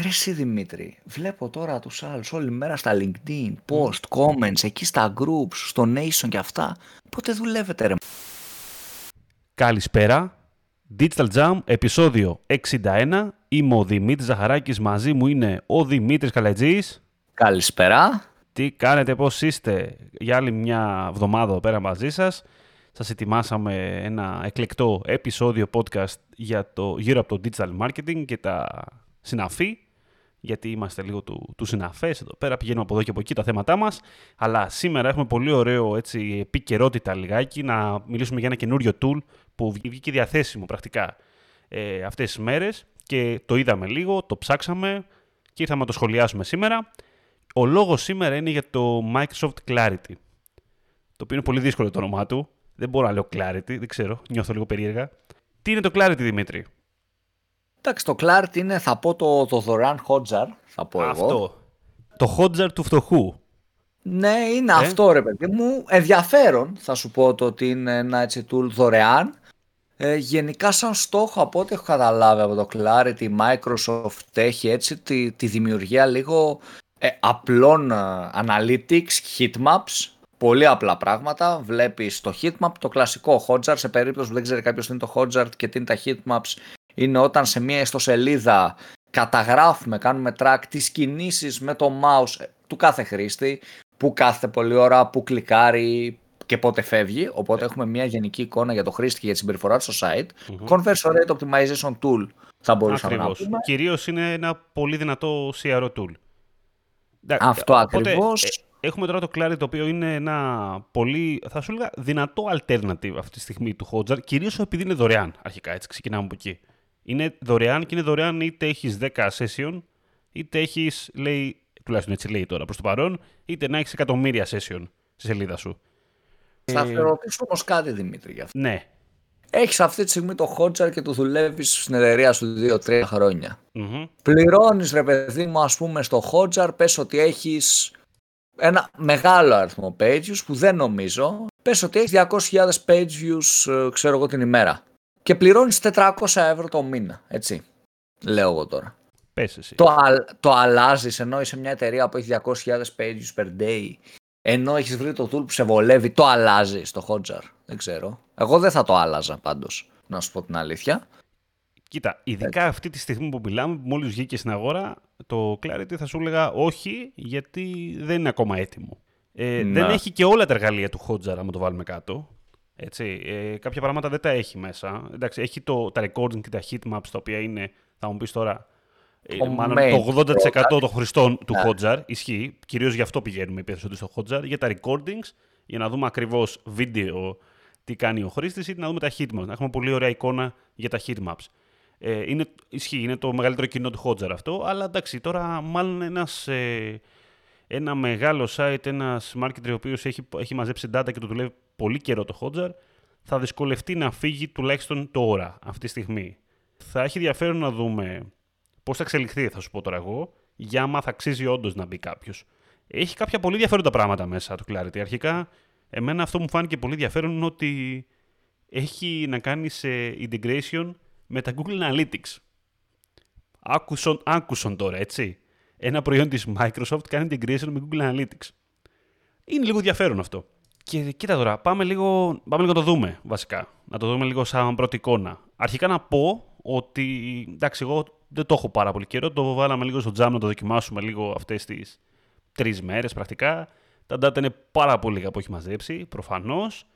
Ρε εσύ Δημήτρη, βλέπω τώρα τους άλλους όλη μέρα στα LinkedIn, post, comments, εκεί στα groups, στο Nation και αυτά. Πότε δουλεύετε ρε. Καλησπέρα. Digital Jam, επεισόδιο 61. Είμαι ο Δημήτρης Ζαχαράκης, μαζί μου είναι ο Δημήτρης Καλετζής. Καλησπέρα. Τι κάνετε, πώς είστε; Για άλλη μια εβδομάδα εδώ πέρα μαζί σας. Σας ετοιμάσαμε ένα εκλεκτό επεισόδιο podcast για το, γύρω από το digital marketing και τα συναφή, γιατί είμαστε λίγο του, του συναφές εδώ πέρα, πηγαίνουμε από εδώ και από εκεί τα θέματά μας, αλλά σήμερα έχουμε πολύ ωραίο έτσι, επικαιρότητα λιγάκι, να μιλήσουμε για ένα καινούριο tool που βγήκε διαθέσιμο πρακτικά ε, αυτές τις μέρες και το είδαμε λίγο, το ψάξαμε και ήρθαμε να το σχολιάσουμε σήμερα. Ο λόγος σήμερα είναι για το Microsoft Clarity, το οποίο είναι πολύ δύσκολο το όνομά του. Δεν μπορώ να λέω Clarity, δεν ξέρω, νιώθω λίγο περίεργα. Τι είναι το Clarity, Δημήτρη; Εντάξει, το Clarity είναι, θα πω το, το δωρεάν Hotjar, θα πω Αυτό. εγώ. Το Hotjar του φτωχού. Ναι, είναι Ε; αυτό ρε παιδί μου. Ενδιαφέρον θα σου πω το ότι είναι ένα έτσι tool δωρεάν. Ε, γενικά σαν στόχο από ό,τι έχω καταλάβει από το Clarity, Microsoft έχει έτσι τη, τη δημιουργία λίγο ε, απλών ε, analytics, heatmaps, πολύ απλά πράγματα. Βλέπεις το heatmap, το κλασικό Hotjar, σε περίπτωση που δεν ξέρει κάποιος τι είναι το Hotjar και τι είναι τα heatmaps, είναι όταν σε μια ιστοσελίδα καταγράφουμε, κάνουμε track τις κινήσεις με το mouse ε, του κάθε χρήστη, που κάθεται πολλή ώρα, που κλικάρει και πότε φεύγει. Οπότε έχουμε μια γενική εικόνα για το χρήστη και για τη συμπεριφορά του στο site. Conversion Rate Optimization Tool θα μπορούσαμε Ακριβώς. να πούμε. Κυρίως είναι ένα πολύ δυνατό CRO tool. Εντάξει, Αυτό οπότε, ακριβώς. ε, έχουμε τώρα το Clarity, το οποίο είναι ένα πολύ, θα σου έλεγα, δυνατό alternative αυτή τη στιγμή του Hotjar, κυρίως επειδή είναι δωρεάν αρχικά, έτσι ξεκινάμε από εκεί. Είναι δωρεάν και είναι δωρεάν είτε έχεις 10 session, είτε έχεις, λέει, τουλάχιστον έτσι λέει τώρα προς το παρόν, είτε να έχεις εκατομμύρια session στη σελίδα σου. Θα σε ρωτήσω όμως κάτι Δημήτρη για αυτό. Ναι. Έχεις αυτή τη στιγμή το Hotjar και το δουλεύεις στην εταιρεία σου 2-3 χρόνια. Μμμ. Πληρώνεις ρε παιδί μου, ας πούμε, στο Hotjar, πες ότι έχεις ένα μεγάλο αριθμό page views που δεν νομίζω. Πες ότι έχεις 200.000 page views, ε, ξέρω εγώ την ημέρα. Και πληρώνεις 400 ευρώ το μήνα. Έτσι. Λέω εγώ τώρα. Πες εσύ. Το, αλ, το αλλάζεις ενώ είσαι μια εταιρεία που έχει 200.000 page views per day. Ενώ έχεις βρει το tool που σε βολεύει, το αλλάζεις στο Hotjar. Δεν ξέρω. Εγώ δεν θα το άλλαζα πάντως. Να σου πω την αλήθεια. Κοίτα, ειδικά αυτή τη στιγμή που μιλάμε, που μόλις βγήκε στην αγορά, το Clarity θα σου έλεγα όχι, γιατί δεν είναι ακόμα έτοιμο. Ε, Ναι. Δεν έχει και όλα τα εργαλεία του Hotjar, άμα το βάλουμε κάτω. Έτσι, ε, κάποια πράγματα δεν τα έχει μέσα. Εντάξει, έχει το, τα recording και τα heatmaps, τα οποία είναι, θα μου πεις τώρα, είναι Το μάλλον main το 80% των χρηστών του Ναι. Hotjar. Ισχύει. Κυρίως γι' αυτό πηγαίνουμε οι περισσότεροι στο Hotjar, για τα recordings, για να δούμε ακριβώς βίντεο τι κάνει ο χρήστης ή να δούμε τα heatmaps. Να έχουμε πολύ ωραία εικόνα για τα heatmaps. Ε, είναι, ισχύει, είναι το μεγαλύτερο κοινό του Hotjar αυτό, αλλά εντάξει, τώρα μάλλον ένας, ε, ένα μεγάλο site, ένας marketer ο οποίος έχει, έχει μαζέψει data και το δουλεύει πολύ καιρό το Hotjar, θα δυσκολευτεί να φύγει τουλάχιστον τώρα, αυτή τη στιγμή. Θα έχει ενδιαφέρον να δούμε πώς θα εξελιχθεί, θα σου πω τώρα εγώ, για άμα θα αξίζει όντως να μπει κάποιος. Έχει κάποια πολύ ενδιαφέροντα πράγματα μέσα το Clarity. Αρχικά, εμένα αυτό μου φάνηκε πολύ ενδιαφέρον είναι ότι έχει να κάνει σε integration με τα Google Analytics. Άκουσον, άκουσον τώρα, έτσι. Ένα προϊόν της Microsoft κάνει integration με Google Analytics. Είναι λίγο ενδιαφέρον αυτό. Και κοίτα τώρα, πάμε λίγο, πάμε λίγο να το δούμε βασικά. Να το δούμε λίγο σαν πρώτη εικόνα. Αρχικά να πω ότι, εντάξει, εγώ δεν το έχω πάρα πολύ καιρό. Το βάλαμε λίγο στο jam να το δοκιμάσουμε λίγο αυτές τις τρεις μέρες πρακτικά. Τα data είναι πάρα πολύ λίγα που έχει μαζέψει, προφανώς.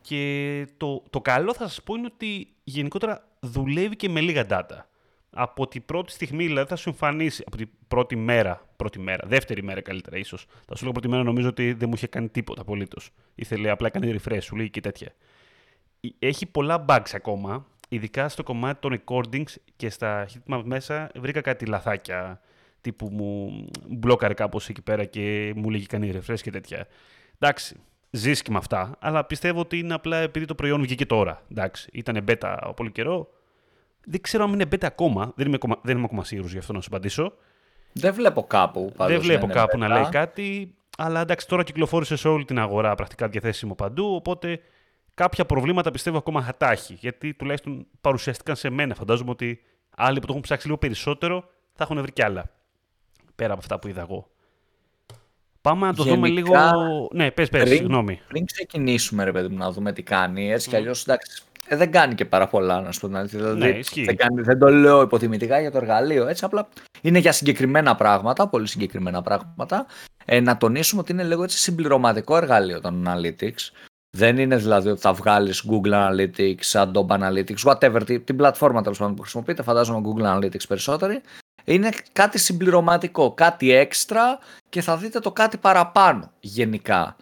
Και το, το καλό θα σας πω είναι ότι γενικότερα δουλεύει και με λίγα data. Από την πρώτη στιγμή, δηλαδή θα σου εμφανίσει, από την πρώτη μέρα, πρώτη μέρα, δεύτερη μέρα καλύτερα ίσως. Θα σου λέω πρώτη μέρα νομίζω ότι δεν μου είχε κάνει τίποτα απολύτως. Ήθελε απλά κάνει refresh, σου λέει και τέτοια. Έχει πολλά bugs ακόμα, ειδικά στο κομμάτι των recordings και στα heatmap μέσα βρήκα κάτι λαθάκια τύπου μου μπλόκαρε κάπως εκεί πέρα και μου λέγει κάνει refresh και τέτοια. Εντάξει, ζεις και με αυτά, αλλά πιστεύω ότι είναι απλά επειδή το προϊόν βγήκε τώρα. Εντάξει, ήταν beta πολύ καιρό. Δεν ξέρω αν είναι beta ακόμα, δεν είμαι, ακόμα- δεν είμαι ακόμα σίγουρος γι' αυτό να σου απαντήσω. Δεν βλέπω κάπου. πάντως δεν βλέπω είναι κάπου να beta. λέει κάτι, αλλά εντάξει τώρα κυκλοφόρησε σε όλη την αγορά πρακτικά διαθέσιμο παντού, οπότε κάποια προβλήματα πιστεύω ακόμα θα τα έχει, γιατί τουλάχιστον παρουσιαστηκαν σε μένα. Φαντάζομαι ότι άλλοι που το έχουν ψάξει λίγο περισσότερο θα έχουν βρει κι άλλα. Πέρα από αυτά που είδα εγώ. Πάμε να το Γενικά, δούμε λίγο. Ναι, πες, πες, πριν- συγγνώμη. Πριν ξεκινήσουμε, ρε παιδί μου, να δούμε τι κάνει, έτσι κι Μμ. αλλιώς εντάξει. Ε, δεν κάνει και πάρα πολλά, να σου πω την αλήθεια. Δηλαδή, Ναι, ισχύει. δεν, κάνει, δεν το λέω υποτιμητικά για το εργαλείο, έτσι. Απλά είναι για συγκεκριμένα πράγματα, πολύ συγκεκριμένα πράγματα. Ε, να τονίσουμε ότι είναι λίγο έτσι συμπληρωματικό εργαλείο των Analytics. Δεν είναι δηλαδή ότι θα βγάλεις Google Analytics, Adobe Analytics, whatever, τη- την πλατφόρμα τέλος πάντων που χρησιμοποιείτε, φαντάζομαι Google Analytics περισσότεροι. Είναι κάτι συμπληρωματικό, κάτι έξτρα και θα δείτε το κάτι παραπάνω γενικά.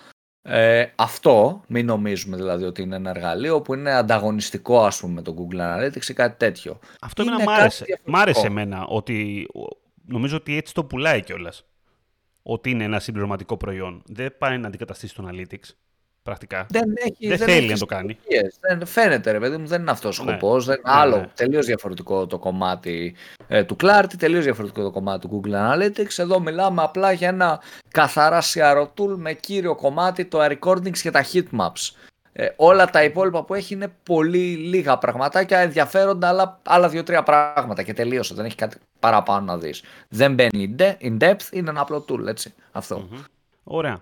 Ε, αυτό, μην νομίζουμε δηλαδή ότι είναι ένα εργαλείο που είναι ανταγωνιστικό ας πούμε με το Google Analytics ή κάτι τέτοιο. Αυτό Είναι εμένα μ' κάτι άρεσε. διαφορετικό. Μ' άρεσε εμένα ότι ο- νομίζω ότι έτσι το πουλάει κιόλας. Ότι είναι ένα συμπληρωματικό προϊόν. Δεν πάει να αντικαταστήσει το Analytics. Πρακτικά. Δεν, έχει, Δεν θέλει έχει να το κάνει. συνθήκες. Δεν φαίνεται ρε παιδί μου, δεν είναι αυτός ο Ναι. σκοπός. Δεν, Ναι, άλλο, ναι. τελείως διαφορετικό το κομμάτι ε, του Clarity, τελείως διαφορετικό το κομμάτι του Google Analytics. Εδώ μιλάμε απλά για ένα καθαρά CRO tool με κύριο κομμάτι το recordings και τα heatmaps. Ε, όλα τα υπόλοιπα που έχει είναι πολύ λίγα πραγματάκια, ενδιαφέροντα, αλλά άλλα δύο-τρία πράγματα και τελείωσε. Δεν έχει κάτι παραπάνω να δεις. Δεν μπαίνει in de- in depth, είναι ένα απλό tool, έτσι. Αυτό. Μμμ. Ωραία.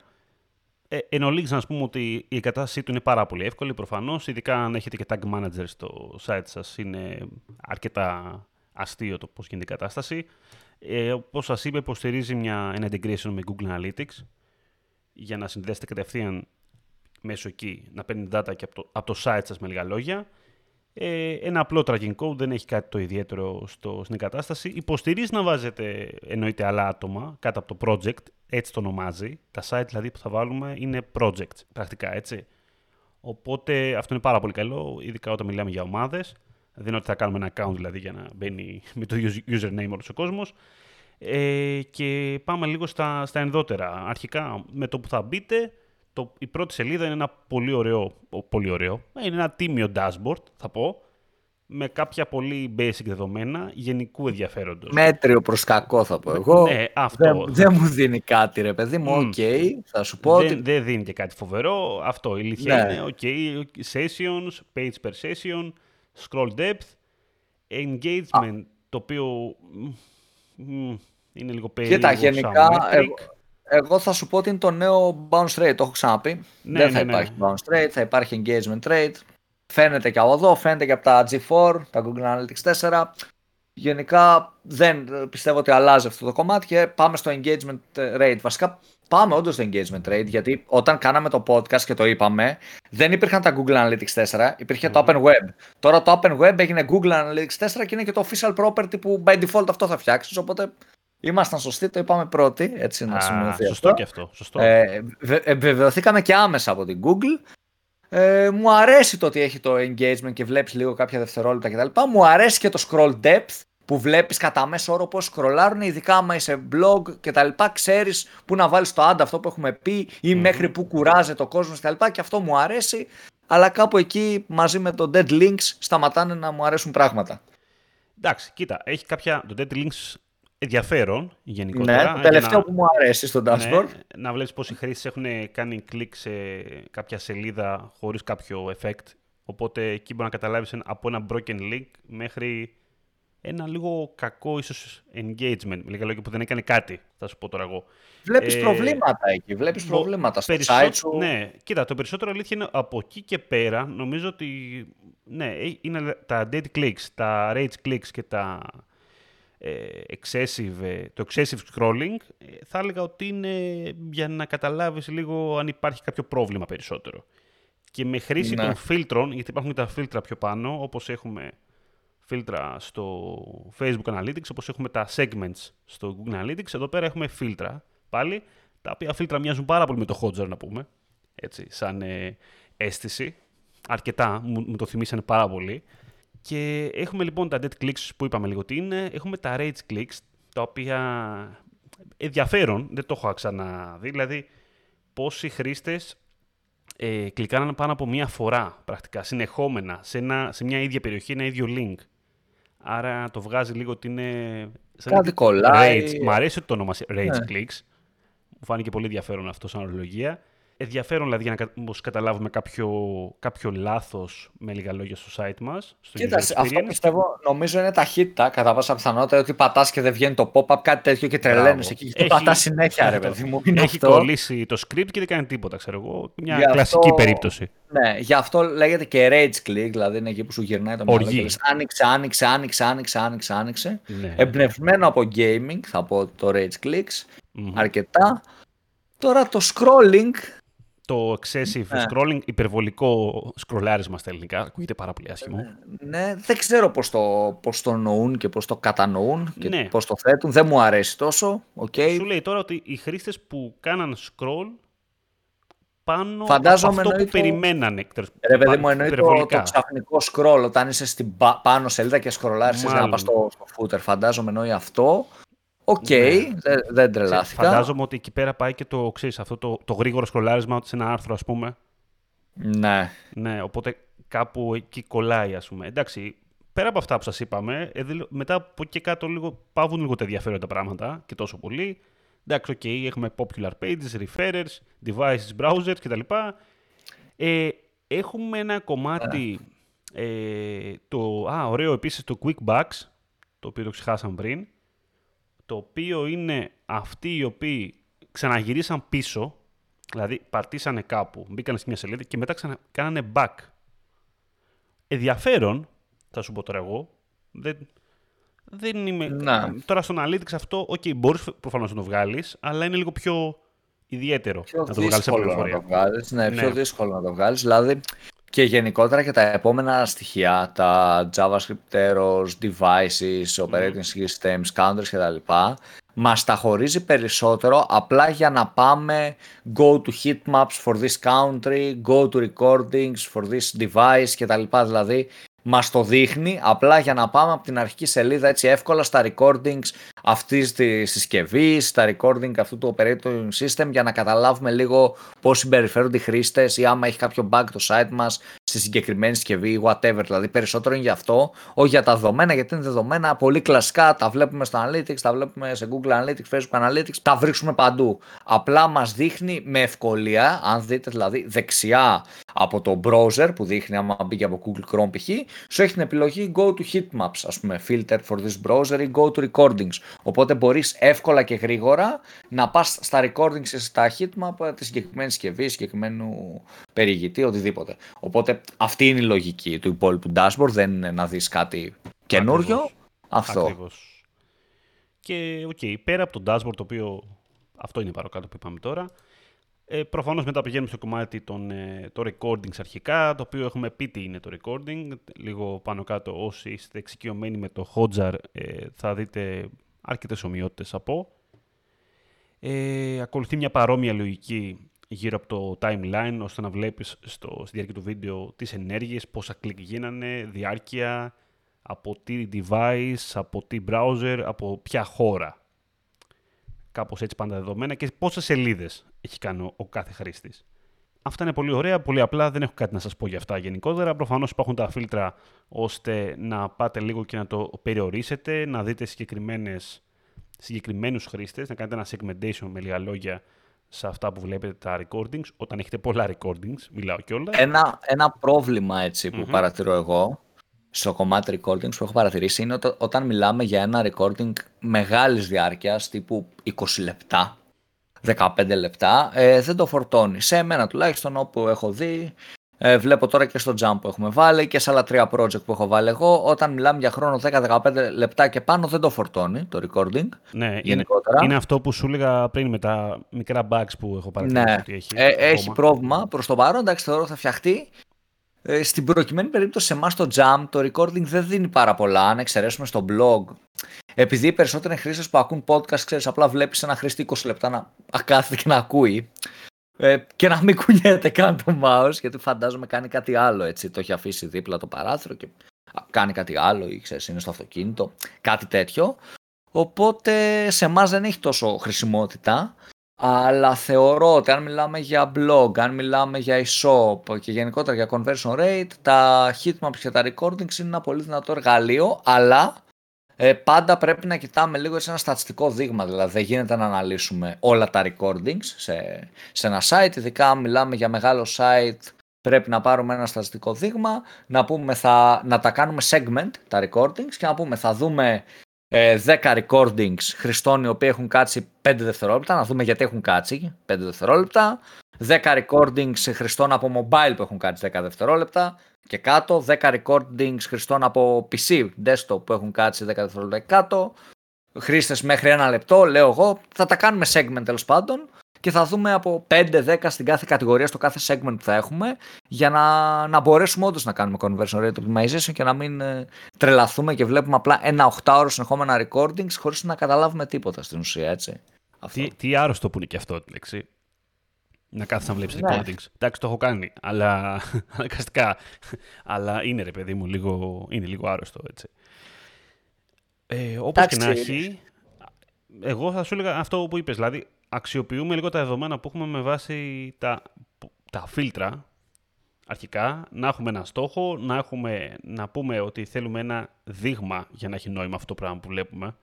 Ε, εν ολίγης να πούμε ότι η εγκατάστασή του είναι πάρα πολύ εύκολη προφανώς, ειδικά αν έχετε και tag manager στο site σας, είναι αρκετά αστείο το πώς γίνεται η κατάσταση. Ε, όπως σας είπα, υποστηρίζει μια, ένα integration με Google Analytics για να συνδέσετε κατευθείαν μέσω εκεί, να παίρνει data και από το, από το site σας με λίγα λόγια. Ε, ένα απλό tracking code, δεν έχει κάτι το ιδιαίτερο στο, στην εγκατάσταση. Υποστηρίζει να βάζετε εννοείται άλλα άτομα κάτω από το project, έτσι το ονομάζει. Τα site δηλαδή που θα βάλουμε είναι projects, πρακτικά έτσι. Οπότε αυτό είναι πάρα πολύ καλό, ειδικά όταν μιλάμε για ομάδες. Δεν είναι ότι θα κάνουμε ένα account δηλαδή για να μπαίνει με το username όλος ο κόσμος. Ε, και πάμε λίγο στα, στα ενδότερα. Αρχικά με το που θα μπείτε, το, η πρώτη σελίδα είναι ένα πολύ ωραίο, ο- πολύ ωραίο, είναι ένα τίμιο dashboard θα πω, με κάποια πολύ basic δεδομένα γενικού ενδιαφέροντος. Μέτριο προς κακό θα πω εγώ. Ναι, αυτό. Δεν, δεν μου δίνει κάτι ρε παιδί μου, Μμ. οκ. Θα σου πω δεν, ότι δεν δίνει και κάτι φοβερό. Αυτό, η αλήθεια Ναι. είναι, ok, sessions, page per session, scroll depth, engagement, το οποίο μ, μ, είναι λίγο περίεργο Κοίτα, σαν γενικά metric. εγώ, εγώ θα σου πω ότι είναι το νέο bounce rate, το έχω ξαναπεί. Ναι, Δεν θα ναι, ναι. υπάρχει bounce rate, θα υπάρχει engagement rate. Φαίνεται και από εδώ, φαίνεται και από τα G4, τα Google Analytics 4. Γενικά δεν πιστεύω ότι αλλάζει αυτό το κομμάτι και πάμε στο engagement rate. Βασικά πάμε όντως στο engagement rate γιατί όταν κάναμε το podcast και το είπαμε δεν υπήρχαν τα Google Analytics 4, υπήρχε το Open Web. Τώρα το Open Web έγινε Google Analytics 4 και είναι και το official property που by default αυτό θα φτιάξεις. Οπότε ήμασταν σωστοί, το είπαμε πρώτοι, έτσι να Α, σημειωθεί σωστό αυτό. και αυτό. Σωστό. Ε, βε- επιβεβαιωθήκαμε και άμεσα από την Google. Ε, μου αρέσει το ότι έχει το engagement και βλέπεις λίγο κάποια δευτερόλεπτα κτλ. Μου αρέσει και το scroll depth που βλέπεις κατά μέσο όρο πώς σκρολάρουν, ειδικά άμα είσαι blog κτλ. Ξέρεις που να βάλεις το ad αυτό που έχουμε πει ή Μμμ. μέχρι που κουράζεται ο κόσμος κτλ. Και αυτό μου αρέσει. Αλλά κάπου εκεί μαζί με το dead links σταματάνε να μου αρέσουν πράγματα. Εντάξει, κοίτα, έχει κάποια. Το Dead Links ενδιαφέρον γενικότερα. Ναι, το για τελευταίο να- που μου αρέσει στο dashboard. Ναι, να βλέπεις πως οι χρήστες έχουν κάνει κλικ σε κάποια σελίδα χωρίς κάποιο effect. Οπότε εκεί μπορεί να καταλάβεις ένα- από ένα broken link μέχρι ένα λίγο κακό ίσως engagement. Με λίγα λόγια που δεν έκανε κάτι, θα σου πω τώρα εγώ. Βλέπεις Ε, προβλήματα εκεί, βλέπεις Μπο- προβλήματα στο περισσό- site σου. Ναι, κοίτα, το περισσότερο αλήθεια είναι από εκεί και πέρα. Νομίζω ότι ναι, ε, είναι τα dead clicks, τα rage clicks και τα ε, excessive, ε, το excessive scrolling. ε, Θα έλεγα ότι είναι για να καταλάβεις λίγο αν υπάρχει κάποιο πρόβλημα περισσότερο. Και με χρήση Ναι. των φίλτρων, γιατί υπάρχουν και τα φίλτρα πιο πάνω, όπως έχουμε φίλτρα στο Facebook Analytics, όπως έχουμε τα segments στο Google Analytics. Εδώ πέρα έχουμε φίλτρα πάλι, τα οποία φίλτρα μοιάζουν πάρα πολύ με το Hotjar να πούμε, έτσι, σαν ε, αίσθηση. Αρκετά, μου, μου το θυμήσανε πάρα πολύ. Και έχουμε λοιπόν τα dead clicks που είπαμε λίγο τι είναι. Έχουμε τα rage clicks, τα οποία ενδιαφέρον, δεν το έχω ξαναδεί. Δηλαδή, πόσοι χρήστες ε, κλικάρανε πάνω από μία φορά πρακτικά, συνεχόμενα, σε, ένα, σε μια ίδια περιοχή, ένα ίδιο link. Άρα το βγάζει λίγο ότι είναι... σαν Κάτι κολλάει. Rage. Μ' αρέσει το όνομα rage Ναι. clicks. Μου φάνηκε πολύ ενδιαφέρον αυτό σαν ορολογία. Ενδιαφέρον δηλαδή για να καταλάβουμε κάποιο, κάποιο λάθος με λίγα λόγια στο site μας. Στο Κοίτας, αυτό πιστεύω νομίζω είναι ταχύτητα κατά πάσα πιθανότητα ότι πατάς και δεν βγαίνει το pop-up κάτι τέτοιο και τρελαίνεις εκεί. Και πατάς συνέχεια ρε παιδί μου. Έχει αυτό. κολλήσει το script και δεν κάνει τίποτα ξέρω εγώ. Μια για κλασική αυτό, περίπτωση. Ναι, γι' αυτό λέγεται και rage click, δηλαδή είναι εκεί που σου γυρνάει το μυαλό. Άνοιξε, άνοιξε, άνοιξε, άνοιξε, άνοιξε, άνοιξε. Ναι. Εμπνευσμένο από gaming θα πω το rage clicks mm-hmm. αρκετά. Τώρα το scrolling. Το excessive ναι. scrolling, υπερβολικό σκρολάρισμα στα ελληνικά. Ακούγεται πάρα πολύ άσχημο. Ναι, ναι δεν ξέρω πώς το, πώς το νοούν και πώς το κατανοούν και ναι. πώς το θέτουν. Δεν μου αρέσει τόσο. Okay. Σου λέει τώρα ότι οι χρήστες που κάναν scroll πάνω Φαντάζομαι από αυτό που περιμένανε. Ρε παιδί μου, εννοεί το, το ξαφνικό scroll όταν είσαι στην πάνω σελίδα και σκρολάρεις για να πας στο, στο footer. Φαντάζομαι εννοεί αυτό. OK, okay, ναι. δεν, δεν τρελάθηκα. Φαντάζομαι ότι εκεί πέρα πάει και το ξέρεις, αυτό το, το γρήγορο σκρολάρισμα σε ένα άρθρο, ας πούμε. Ναι. Ναι, οπότε κάπου εκεί κολλάει, ας πούμε. Εντάξει, πέρα από αυτά που σας είπαμε, μετά από εκεί και κάτω λίγο, παύουν λίγο τα ενδιαφέροντα πράγματα και τόσο πολύ. Εντάξει, OK, okay, έχουμε popular pages, referrers, devices, browsers κτλ. Ε, έχουμε ένα κομμάτι, ε, το, α, ωραίο επίσης το quick backs, το οποίο το ξεχάσαμε πριν, το οποίο είναι αυτοί οι οποίοι ξαναγυρίσαν πίσω, δηλαδή πατήσανε κάπου, μπήκαν σε μια σελίδα και μετά ξανα... κάνανε back. Ενδιαφέρον, θα σου πω τώρα εγώ, δεν, δεν είμαι... Να. Τώρα στο Analytics αυτό, OK, okay, μπορείς προφανώς να το βγάλεις, αλλά είναι λίγο πιο ιδιαίτερο πιο να το βγάλεις σε πληροφορία. Να το βγάλεις, ναι, ναι, πιο δύσκολο να το βγάλεις. Δηλαδή, και γενικότερα και τα επόμενα στοιχεία, τα JavaScript errors, devices, operating systems, counters κτλ. Μας τα χωρίζει περισσότερο απλά για να πάμε go to heatmaps for this country, go to recordings for this device κτλ. Δηλαδή μας το δείχνει απλά για να πάμε από την αρχική σελίδα έτσι εύκολα στα recordings αυτή τη συσκευή, στα recording αυτού του operating system για να καταλάβουμε λίγο πώς συμπεριφέρονται οι χρήστες ή άμα έχει κάποιο bug το site μας στη συγκεκριμένη συσκευή ή whatever. Δηλαδή περισσότερο είναι για αυτό, όχι για τα δεδομένα, γιατί είναι δεδομένα πολύ κλασικά. Τα βλέπουμε στο Analytics, τα βλέπουμε σε Google Analytics, Facebook Analytics, τα βρίσκουμε παντού. Απλά μας δείχνει με ευκολία, αν δείτε δηλαδή δεξιά από το browser που δείχνει άμα μπήκε από Google Chrome π.χ. σου έχει την επιλογή Go to Heatmaps, ας πούμε, Filter for this browser ή Go to Recordings. Οπότε μπορείς εύκολα και γρήγορα να πας στα recordings και στα heatmap της συγκεκριμένης συσκευής, συγκεκριμένου περιηγητή, οτιδήποτε. Οπότε αυτή είναι η λογική του υπόλοιπου dashboard, δεν είναι να δεις κάτι καινούριο. Αυτό. Ακριβώς. Και OK, okay, πέρα από το dashboard, το οποίο αυτό είναι παρακάτω που είπαμε τώρα, ε, Προφανώς μετά πηγαίνουμε στο κομμάτι των ε, το recordings αρχικά, το οποίο έχουμε πει τι είναι το recording. Λίγο πάνω κάτω όσοι είστε εξοικειωμένοι με το Hotjar ε, θα δείτε αρκετές ομοιότητες από. Ε, ακολουθεί μια παρόμοια λογική γύρω από το timeline, ώστε να βλέπεις στο, στη διάρκεια του βίντεο τις ενέργειες, πόσα κλικ γίνανε, διάρκεια, από τι device, από τι browser, από ποια χώρα. Κάπως έτσι πάντα δεδομένα και πόσες σελίδες έχει κάνει ο κάθε χρήστης. Αυτά είναι πολύ ωραία, πολύ απλά, δεν έχω κάτι να σας πω για αυτά γενικότερα. Προφανώς υπάρχουν τα φίλτρα ώστε να πάτε λίγο και να το περιορίσετε, να δείτε συγκεκριμένες, συγκεκριμένους χρήστες, να κάνετε ένα segmentation με λίγα λόγια σε αυτά που βλέπετε τα recordings, όταν έχετε πολλά recordings, μιλάω κιόλας. Ένα, ένα πρόβλημα έτσι που παρατηρώ εγώ στο κομμάτι recordings που έχω παρατηρήσει είναι ότι όταν μιλάμε για ένα recording μεγάλης διάρκειας τύπου 20 λεπτά 15 λεπτά, ε, δεν το φορτώνει. Σε εμένα τουλάχιστον όπου έχω δει, ε, βλέπω τώρα και στο jump που έχουμε βάλει και σε άλλα τρία project που έχω βάλει εγώ, όταν μιλάμε για χρόνο 10-15 λεπτά και πάνω δεν το φορτώνει το recording. Ναι, γενικότερα. Είναι, είναι αυτό που σου έλεγα πριν με τα μικρά bugs που έχω παρατηρήσει ναι. ότι έχει. Ε, έχει πρόβλημα προς το παρόν, εντάξει θεωρώ θα φτιαχτεί. Ε, στην προκειμένη περίπτωση σε εμάς το Jump το recording δεν δίνει πάρα πολλά. Αν εξαιρέσουμε στο blog επειδή οι περισσότεροι χρήστες που ακούν podcast, ξέρεις, απλά βλέπεις ένα χρήστη 20 λεπτά να κάθεται και να ακούει. Ε, και να μην κουνιέται καν το mouse, γιατί φαντάζομαι κάνει κάτι άλλο έτσι. Το έχει αφήσει δίπλα το παράθυρο και κάνει κάτι άλλο, ή ξέρεις, είναι στο αυτοκίνητο, κάτι τέτοιο. Οπότε σε εμάς δεν έχει τόσο χρησιμότητα. Αλλά θεωρώ ότι αν μιλάμε για blog, αν μιλάμε για e-shop και γενικότερα για conversion rate, τα heatmaps και τα recordings είναι ένα πολύ δυνατό εργαλείο, αλλά ε, πάντα πρέπει να κοιτάμε λίγο σε ένα στατιστικό δείγμα. Δηλαδή δεν γίνεται να αναλύσουμε όλα τα recordings σε, σε ένα site. Ειδικά αν μιλάμε για μεγάλο site πρέπει να πάρουμε ένα στατιστικό δείγμα, να, πούμε θα, να τα κάνουμε segment τα recordings και να πούμε θα δούμε ε, 10 recordings χρηστών οι οποίοι έχουν κάτσει 5 δευτερόλεπτα, να δούμε γιατί έχουν κάτσει. 5 δευτερόλεπτα, 10 recordings χρηστών από mobile που έχουν κάτσει 10 δευτερόλεπτα. Και κάτω, 10 recordings χρηστών από PC, desktop που έχουν κάτσει 10 δευτερόλεπτα και κάτω, χρήστες μέχρι ένα λεπτό, λέω εγώ, θα τα κάνουμε segment τέλος πάντων και θα δούμε από 5-10 στην κάθε κατηγορία, στο κάθε segment που θα έχουμε, για να, να μπορέσουμε όντως να κάνουμε conversion rate optimization και να μην ε, τρελαθούμε και βλέπουμε απλά ένα 8 ώρο συνεχόμενα recordings χωρίς να καταλάβουμε τίποτα στην ουσία, έτσι. Τι, τι άρρωστο που είναι και αυτό τη λέξη. Να κάθεσαι να βλέπεις ναι. recordings. Εντάξει, το έχω κάνει, αλλά αναγκαστικά. αλλά είναι ρε παιδί μου, λίγο, είναι λίγο άρρωστο έτσι. Ε, Όπως και να έχει, εγώ θα σου έλεγα αυτό που είπες. Δηλαδή, αξιοποιούμε λίγο τα δεδομένα που έχουμε με βάση τα, τα φίλτρα αρχικά, να έχουμε ένα στόχο, να, έχουμε, να πούμε ότι θέλουμε ένα δείγμα για να έχει νόημα αυτό το πράγμα που βλέπουμε.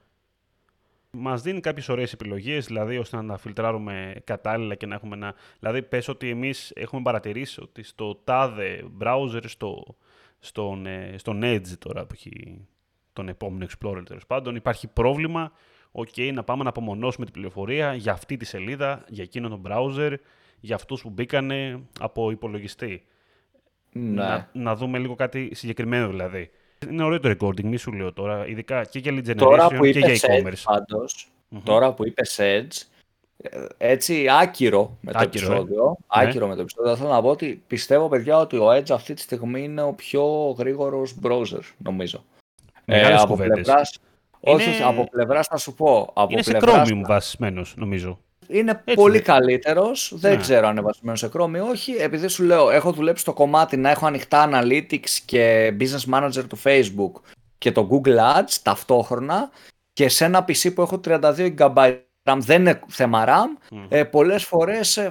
Μας δίνει κάποιες ωραίες επιλογές, δηλαδή ώστε να τα φιλτράρουμε κατάλληλα και να έχουμε ένα... Δηλαδή πες ότι εμείς έχουμε παρατηρήσει ότι στο τάδε browser, στο, στον, ε, στον Edge τώρα που έχει τον επόμενο Explorer τέλος πάντων, υπάρχει πρόβλημα OK, να πάμε να απομονώσουμε την πληροφορία για αυτή τη σελίδα, για εκείνο τον browser, για αυτούς που μπήκανε από υπολογιστή. Ναι. Να, να δούμε λίγο κάτι συγκεκριμένο δηλαδή. Είναι ωραίο το recording, μη σου λέω τώρα, ειδικά και για lead generation τώρα που και για e-commerce. Πάντως, Τώρα που είπες Edge, έτσι άκυρο με το άκυρο, επεισόδιο, ε. άκυρο με το επεισόδιο, θέλω να πω ότι πιστεύω παιδιά ότι ο Edge αυτή τη στιγμή είναι ο πιο γρήγορος browser, νομίζω. Μεγάλες ε, από πλευράς, όχι, από πλευράς θα σου πω. Από είναι σε Chromium βασισμένος, νομίζω. Είναι πολύ καλύτερος. Δεν ναι. ξέρω αν είναι βασισμένος σε Chromium ή όχι. Επειδή σου λέω, έχω δουλέψει στο κομμάτι να έχω ανοιχτά Analytics και Business Manager του Facebook και το Google Ads ταυτόχρονα και σε ένα PC που έχω 32 GB RAM, δεν είναι θέμα RAM, mm. ε, πολλές φορές ε,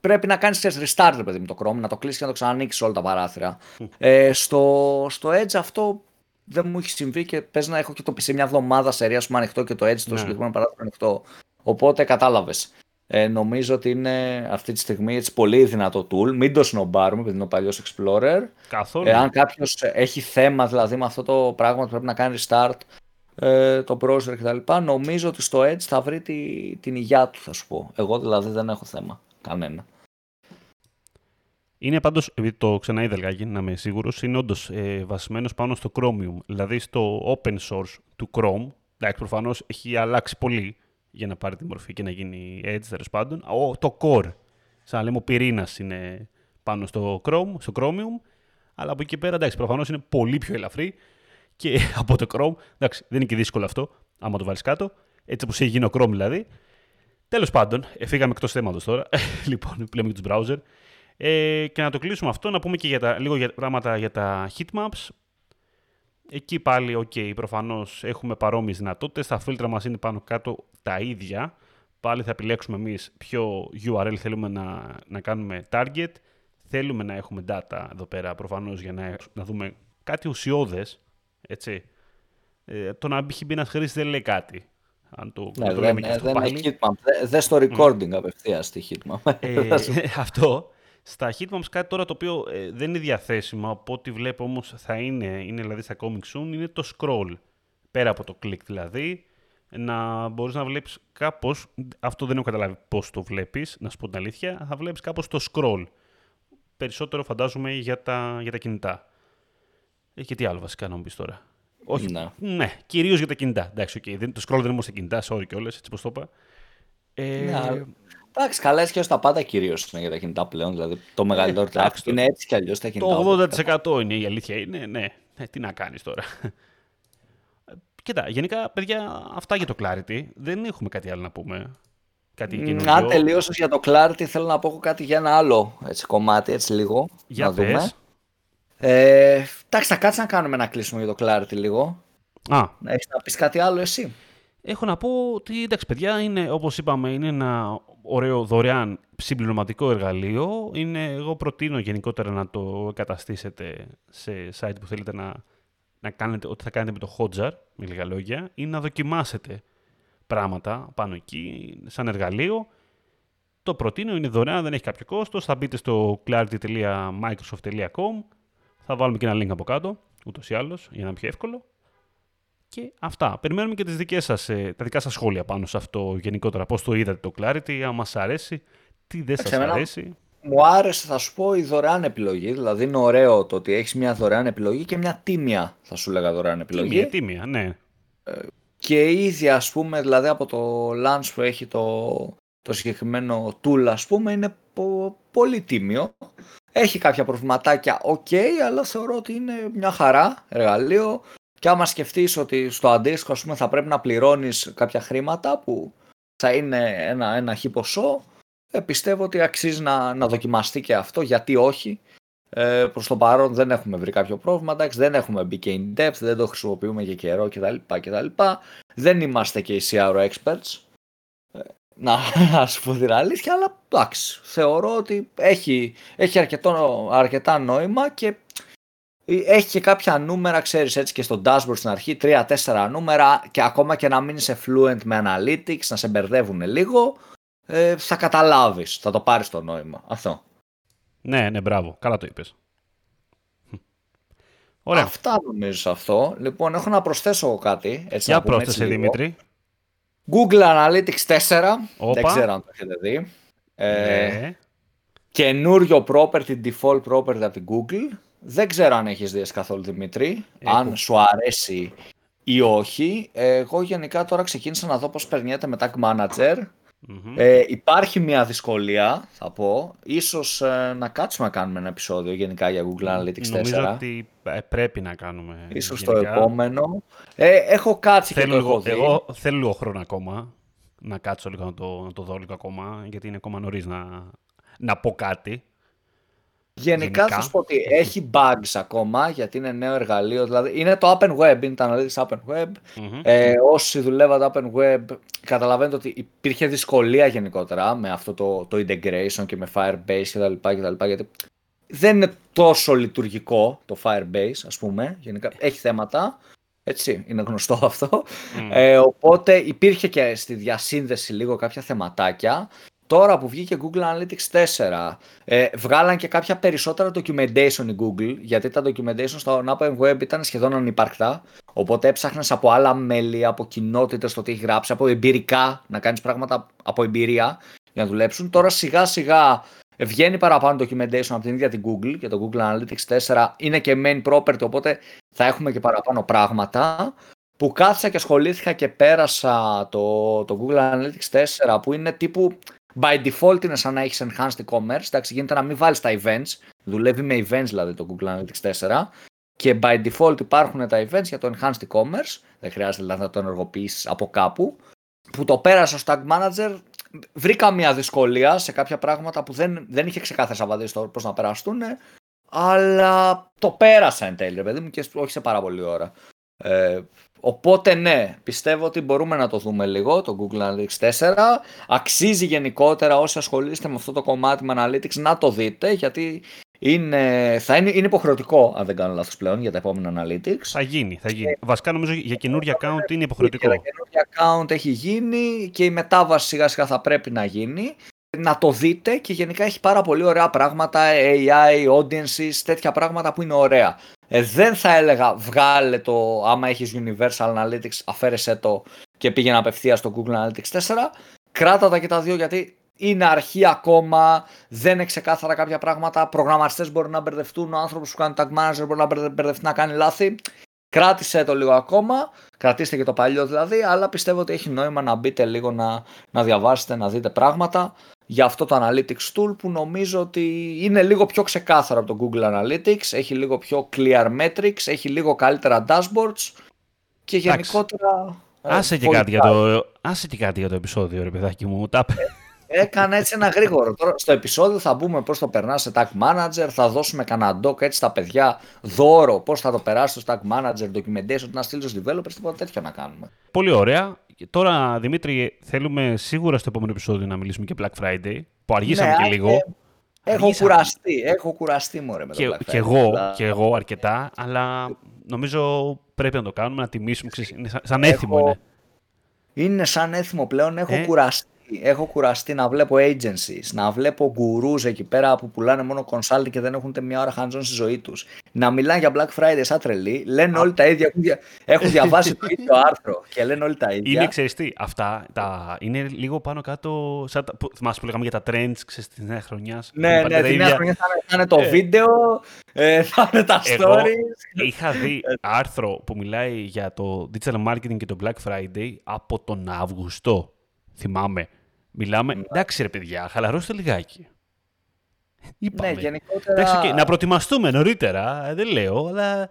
πρέπει να κάνεις restart παιδί με το Chrome, να το κλείσεις και να το ξανανοίξεις όλα τα παράθυρα. Ε, στο, στο Edge αυτό δεν μου έχει συμβεί και πες να έχω και το PC μια εβδομάδα σε ρία σου ανοιχτό και το έτσι το ναι. συγκεκριμένο παράδειγμα ανοιχτό. Οπότε κατάλαβες. Ε, νομίζω ότι είναι αυτή τη στιγμή έτσι πολύ δυνατό tool. Μην το σνομπάρουμε, επειδή είναι ο παλιός Explorer. Καθόλου. Εάν κάποιος έχει θέμα δηλαδή με αυτό το πράγμα που πρέπει να κάνει restart ε, το browser κτλ. Νομίζω ότι στο Edge θα βρει τη, την υγειά του, θα σου πω. Εγώ δηλαδή δεν έχω θέμα. Κανένα. Είναι πάντως, επειδή το ξαναείδα λιγάκι, να είμαι σίγουρος, είναι όντως ε, βασισμένος πάνω στο Chromium, δηλαδή στο open source του Chrome. Εντάξει, προφανώς έχει αλλάξει πολύ για να πάρει τη μορφή και να γίνει Edge τέλος πάντων. Ο, το core, σαν να λέμε, ο πυρήνας είναι πάνω στο Chrome, στο Chromium. Αλλά από εκεί πέρα, εντάξει, προφανώς είναι πολύ πιο ελαφρύ και από το Chrome. Εντάξει, δεν είναι και δύσκολο αυτό, άμα το βάλεις κάτω. Έτσι όπως έχει γίνει ο Chrome δηλαδή. Τέλος πάντων, ε, φύγαμε εκτός θέματος τώρα. λοιπόν, πλέον για τους browser. Ε, και να το κλείσουμε αυτό, να πούμε και για τα, λίγο για, πράγματα για τα heatmaps. Εκεί πάλι, ok, προφανώς έχουμε παρόμοιες δυνατότητες. Τα φίλτρα μας είναι πάνω κάτω τα ίδια. Πάλι θα επιλέξουμε εμείς ποιο URL θέλουμε να, να κάνουμε target. Θέλουμε να έχουμε data εδώ πέρα προφανώς για να, να δούμε κάτι ουσιώδες. Έτσι. Ε, το να μπει ένας χρήστης δεν λέει κάτι. Αν το, ναι, το δεν, δεν, δεν είναι heatmap. Δεν στο recording mm. απευθείας στη heatmap. Ε, αυτό. Στα Hitmaps κάτι τώρα το οποίο ε, δεν είναι διαθέσιμο, από ό,τι βλέπω όμως θα είναι, είναι δηλαδή στα Comic Soon, είναι το scroll. Πέρα από το click δηλαδή, να μπορείς να βλέπεις κάπως, αυτό δεν έχω καταλάβει πώς το βλέπεις, να σου πω την αλήθεια, θα βλέπεις κάπως το scroll. Περισσότερο φαντάζομαι για τα, για τα κινητά. Ε, και τι άλλο βασικά να μου πεις τώρα. Όχι, ναι, ναι κυρίως για τα κινητά. Εντάξει, okay. το scroll δεν είναι όμως στα κινητά, sorry κιόλας, έτσι πως το είπα. Ε, ναι, Εντάξει, καλά έτσι και τα πάντα κυρίως είναι για τα κινητά πλέον. Δηλαδή το μεγαλύτερο ε, είναι έτσι κι αλλιώς τα κινητά. Το 80% είναι η αλήθεια. Είναι, ναι. ναι. τι να κάνεις τώρα. Κοίτα, γενικά, παιδιά, αυτά για το Clarity. Δεν έχουμε κάτι άλλο να πούμε. Κάτι καινούργιο. Αν τελείωσες για το Clarity, θέλω να πω κάτι για ένα άλλο έτσι, κομμάτι, έτσι λίγο. Για να πες. δούμε. Ε, εντάξει, θα κάτσει να κάνουμε ένα κλείσιμο για το Clarity λίγο. Α. Έχεις να πεις κάτι άλλο εσύ; Έχω να πω ότι, εντάξει, παιδιά, είναι, όπως είπαμε, είναι ένα ωραίο δωρεάν συμπληρωματικό εργαλείο. Είναι, εγώ προτείνω γενικότερα να το εγκαταστήσετε σε site που θέλετε να να κάνετε ό,τι θα κάνετε με το Hotjar, με λίγα λόγια, είναι να δοκιμάσετε πράγματα πάνω εκεί, σαν εργαλείο. Το προτείνω, είναι δωρεάν, δεν έχει κάποιο κόστος. Θα μπείτε στο clarity.microsoft.com. Θα βάλουμε και ένα link από κάτω, ούτως ή άλλως, για να είναι πιο εύκολο. Και αυτά. Περιμένουμε και τις δικές σας, ε, τα δικά σας σχόλια πάνω σε αυτό γενικότερα. Πώς το είδατε το Clarity, αν μας αρέσει, τι δεν σας αρέσει. Μου άρεσε, θα σου πω, η δωρεάν επιλογή. Δηλαδή είναι ωραίο το ότι έχεις μια δωρεάν επιλογή και μια τίμια, θα σου λέγα δωρεάν επιλογή. Τίμια, τίμια, ναι. Ε, και ήδη ας πούμε, δηλαδή από το launch που έχει το, το συγκεκριμένο tool ας πούμε, είναι πολύ τίμιο. Έχει κάποια προβληματάκια, ok, αλλά θεωρώ ότι είναι μια χαρά εργαλείο. Και άμα σκεφτείς ότι στο αντίστοιχο ας πούμε, θα πρέπει να πληρώνεις κάποια χρήματα που θα είναι ένα, ένα χι ποσό, ε, πιστεύω ότι αξίζει να, να δοκιμαστεί και αυτό, γιατί όχι. Ε, προς το παρόν δεν έχουμε βρει κάποιο πρόβλημα, εντάξει, δεν έχουμε μπει και in depth, δεν το χρησιμοποιούμε για καιρό κτλ. κτλ. Δεν είμαστε και οι CRO experts, ε, να σου πω την αλήθεια, αλλά εντάξει, θεωρώ ότι έχει, έχει αρκετό, αρκετά νόημα και έχει και κάποια νούμερα, ξέρεις έτσι και στο dashboard στην αρχή, 3-4 νούμερα και ακόμα και να μην είσαι fluent με analytics, να σε μπερδεύουν λίγο, ε, θα καταλάβεις, θα το πάρεις το νόημα. Αυτό. Ναι, ναι, μπράβο. Καλά το είπες. Ωραία. Αυτά νομίζω σε αυτό. Λοιπόν, έχω να προσθέσω κάτι. Έτσι, Για πρόσθεσε, Δημήτρη. Google Analytics 4. Οπα. Δεν ξέρω αν το έχετε δει. Ε, ναι. καινούριο property, default property από την Google. Δεν ξέρω αν έχεις δει καθόλου Δημήτρη. Αν σου αρέσει ή όχι. Εγώ γενικά τώρα ξεκίνησα να δω πώς περνιέται με Tag Manager. Ε, υπάρχει μια δυσκολία, θα πω. Ίσως ε, να κάτσουμε να κάνουμε ένα επεισόδιο γενικά για Google Analytics 4. Νομίζω ότι ε, πρέπει να κάνουμε. Ίσως το επόμενο. Ε, έχω κάτσει θέλω και το έχω δει. Εγώ θέλω λίγο χρόνο ακόμα να κάτσω λίγο να το, να το δω λίγο ακόμα, γιατί είναι ακόμα νωρίς να, να πω κάτι. Γενικά, θα σου πω ότι έχει bugs ακόμα γιατί είναι νέο εργαλείο. Δηλαδή είναι το Open Web, είναι το Analytics Open Web. mm Ε, όσοι δουλεύατε Open Web, καταλαβαίνετε ότι υπήρχε δυσκολία γενικότερα με αυτό το, το integration και με Firebase κτλ. Γιατί δεν είναι τόσο λειτουργικό το Firebase, ας πούμε. Γενικά έχει θέματα. Έτσι, είναι γνωστό αυτό. Ε, οπότε υπήρχε και στη διασύνδεση λίγο κάποια θεματάκια. Τώρα που βγήκε Google Analytics 4, ε, βγάλαν και κάποια περισσότερα documentation η Google, γιατί τα documentation στο Open Web ήταν σχεδόν ανυπαρκτά. Οπότε έψαχνες από άλλα μέλη, από κοινότητες το τι έχει γράψει, από εμπειρικά, να κάνεις πράγματα από εμπειρία για να δουλέψουν. Τώρα σιγά σιγά βγαίνει παραπάνω documentation από την ίδια την Google και το Google Analytics 4 είναι και main property, οπότε θα έχουμε και παραπάνω πράγματα που κάθισα και ασχολήθηκα και πέρασα το, το Google Analytics 4 που είναι τύπου by default είναι σαν να έχεις enhanced e-commerce. Εντάξει, γίνεται να μην βάλεις τα events. Δουλεύει με events δηλαδή το Google Analytics 4. Και by default υπάρχουν τα events για το enhanced e-commerce. Δεν χρειάζεται δηλαδή να το ενεργοποιήσεις από κάπου. Που το πέρασα στο Tag Manager. Βρήκα μια δυσκολία σε κάποια πράγματα που δεν, δεν είχε ξεκάθαρες απαντήσεις πώς να περαστούν. Αλλά το πέρασα εν τέλει, παιδί μου, και όχι σε πάρα πολύ ώρα. Ε, Οπότε ναι, πιστεύω ότι μπορούμε να το δούμε λίγο, το Google Analytics 4. Αξίζει γενικότερα όσοι ασχολείστε με αυτό το κομμάτι με Analytics να το δείτε, γιατί είναι, θα είναι, είναι υποχρεωτικό, αν δεν κάνω λάθος πλέον, για τα επόμενα Analytics. Θα γίνει, θα γίνει. Βασικά νομίζω για καινούργια account είναι υποχρεωτικό. Για καινούργια account έχει γίνει και η μετάβαση σιγά σιγά θα πρέπει να γίνει. Να το δείτε και γενικά έχει πάρα πολύ ωραία πράγματα, AI, audiences, τέτοια πράγματα που είναι ωραία. Ε, δεν θα έλεγα βγάλε το άμα έχεις Universal Analytics αφαίρεσέ το και πήγαινε απευθείας στο Google Analytics 4. Κράτα τα και τα δύο γιατί είναι αρχή ακόμα, δεν είναι ξεκάθαρα κάποια πράγματα. Προγραμματιστές μπορεί να μπερδευτούν, ο άνθρωπος που κάνει tag manager μπορεί να μπερδευτεί να κάνει λάθη. Κράτησε το λίγο ακόμα, κρατήστε και το παλιό δηλαδή, αλλά πιστεύω ότι έχει νόημα να μπείτε λίγο να, να διαβάσετε, να δείτε πράγματα για αυτό το Analytics Tool που νομίζω ότι είναι λίγο πιο ξεκάθαρο από το Google Analytics, έχει λίγο πιο clear metrics, έχει λίγο καλύτερα dashboards και γενικότερα... Ε, άσε και, κάτι για το, άσε και κάτι για το επεισόδιο ρε παιδάκι μου, τα Έκανα έτσι ένα γρήγορο. Τώρα στο επεισόδιο θα μπούμε πώς το περνάς σε Tag Manager, θα δώσουμε κανένα doc έτσι στα παιδιά δώρο, πώς θα το περάσεις στο Tag Manager, documentation, να στείλεις στους developers, τίποτα τέτοιο να κάνουμε. Πολύ ωραία. Τώρα, Δημήτρη, θέλουμε σίγουρα στο επόμενο επεισόδιο να μιλήσουμε και Black Friday, που αργήσαμε ναι, και λίγο. Ε, έχω κουραστεί, έχω κουραστεί μωρέ με το και, Black Friday. Και εγώ, και εγώ αρκετά, αλλά νομίζω πρέπει να το κάνουμε, να τιμήσουμε. Ξέρεις, είναι σαν, σαν έθιμο είναι. Είναι σαν έθιμο πλέον. Έχω Ε. κουραστεί. Έχω κουραστεί να βλέπω agencies, να βλέπω γκουρούς εκεί πέρα που πουλάνε μόνο consulting και δεν έχουν ούτε μια ώρα hands-on στη ζωή τους. Να μιλάνε για Black Friday σαν τρελή, λένε όλοι τα ίδια, έχουν, δια... έχουν διαβάσει το ίδιο άρθρο και λένε όλοι τα ίδια. Είναι, ξέρεις τι, αυτά τα, είναι λίγο πάνω κάτω, σαν τα, που, θυμάσαι που λέγαμε για τα trends, ξέρεις, της νέας χρονιάς. Ναι, Πάνε ναι, τα της νέας ίδια. χρονιάς θα είναι, θα είναι το Ε. βίντεο, ε, θα είναι τα Εγώ stories. είχα δει άρθρο που μιλάει για το digital marketing και το Black Friday από τον Αύγουστο. Θυμάμαι. Μιλάμε. Εντάξει, ρε παιδιά, χαλαρώστε λιγάκι. Είπαμε. Ναι, γενικότερα... Εντάξει, οκ, να προετοιμαστούμε νωρίτερα, ε, δεν λέω, αλλά.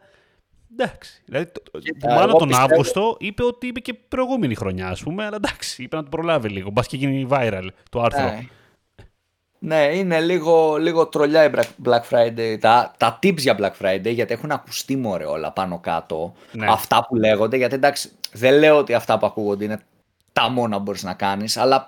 Εντάξει. Δηλαδή, το- το- Κοίτα, μάλλον εγώ τον πιστεύω- Αύγουστο είπε ότι είπε και προηγούμενη χρονιά, ας πούμε, αλλά εντάξει, είπε να το προλάβει λίγο. Μπας και γίνει viral το άρθρο. Ναι. Ναι, είναι λίγο, λίγο τρολιά η Black- Black Friday, τα, τα tips για Black Friday, γιατί έχουν ακουστεί μωρέ όλα πάνω κάτω, Ναι. αυτά που λέγονται, γιατί εντάξει, δεν λέω ότι αυτά που ακούγονται είναι τα μόνα που μπορείς να κάνεις, αλλά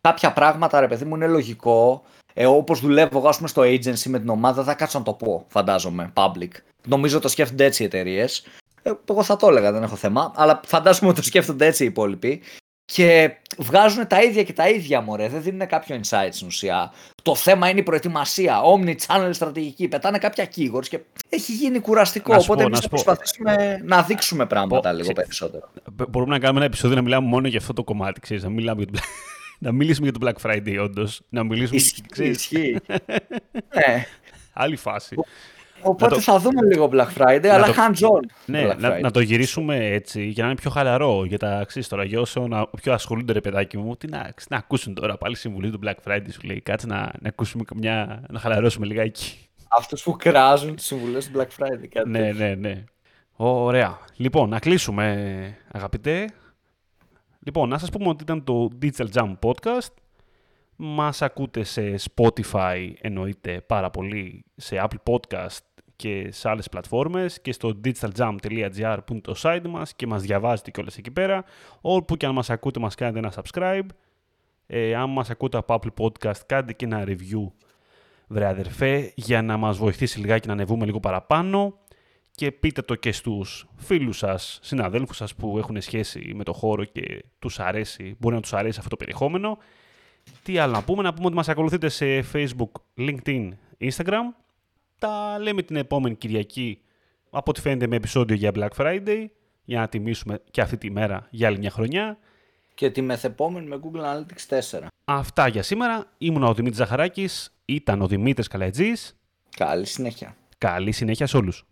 κάποια πράγματα, ρε παιδί μου, είναι λογικό, ε, όπως δουλεύω εγώ, ας πούμε, στο agency με την ομάδα, δεν θα κάτσω να το πω, φαντάζομαι, public. Νομίζω το σκέφτονται έτσι οι εταιρείες. Ε, εγώ θα το έλεγα, δεν έχω θέμα, αλλά φαντάζομαι ότι το σκέφτονται έτσι οι υπόλοιποι. Και βγάζουν τα ίδια και τα ίδια, μωρέ. Δεν δίνουν κάποιο insight στην ουσία. Το θέμα είναι η προετοιμασία. Omni-channel στρατηγική. Πετάνε κάποια keywords και έχει γίνει κουραστικό. Να σου Οπότε πω, εμείς να θα σου πω. προσπαθήσουμε να δείξουμε πράγματα Πω, λίγο ξε- περισσότερο. Μπ- Μπορούμε να κάνουμε ένα επεισόδιο να μιλάμε μόνο για αυτό το κομμάτι, ξέρεις, να, μιλάμε για το... να μιλήσουμε για το Black Friday, όντως. Να μιλήσουμε. Ισχύει. ξέρεις, ισχύει. ναι. άλλη φάση. Οπότε το- θα δούμε λίγο Black Friday, αλλά το- hands-on. Ναι, Black να, Friday. να το γυρίσουμε έτσι για να είναι πιο χαλαρό. Για τα ξέρεις τώρα, για όσο να, πιο ασχολούνται ρε παιδάκι μου, τι να, ξέρεις, να ακούσουν τώρα πάλι συμβουλή του Black Friday σου λέει. Κάτσε να, να ακούσουμε καμιά, να χαλαρώσουμε λιγάκι. Αυτούς που κράζουν τις συμβουλές του Black Friday. Κάτι ναι, τέτοιο. ναι, ναι. Ωραία. Λοιπόν, να κλείσουμε, αγαπητέ. Λοιπόν, να σας πούμε ότι ήταν το Digital Jam Podcast. Μας ακούτε σε Spotify, εννοείται πάρα πολύ, σε Apple Podcast και σε άλλες πλατφόρμες και στο digitaljam.gr που είναι το site μας και μας διαβάζετε κιόλας εκεί πέρα. Όπου και αν μας ακούτε μας κάνετε ένα subscribe. Ε, αν μας ακούτε από Apple Podcast κάντε και ένα review βρε αδερφέ για να μας βοηθήσει λιγάκι να ανεβούμε λίγο παραπάνω και πείτε το και στους φίλους σας, συναδέλφους σας που έχουν σχέση με το χώρο και τους αρέσει, μπορεί να τους αρέσει αυτό το περιεχόμενο. Τι άλλο να πούμε, να πούμε ότι μας ακολουθείτε σε Facebook, LinkedIn, Instagram. Τα λέμε την επόμενη Κυριακή, από ό,τι φαίνεται με επεισόδιο για Black Friday, για να τιμήσουμε και αυτή τη μέρα για άλλη μια χρονιά. Και τη μεθεπόμενη με Google Analytics 4. Αυτά για σήμερα. Ήμουν ο Δημήτρης Ζαχαράκης, ήταν ο Δημήτρης Καλατζής. Καλή συνέχεια. Καλή συνέχεια σε όλους.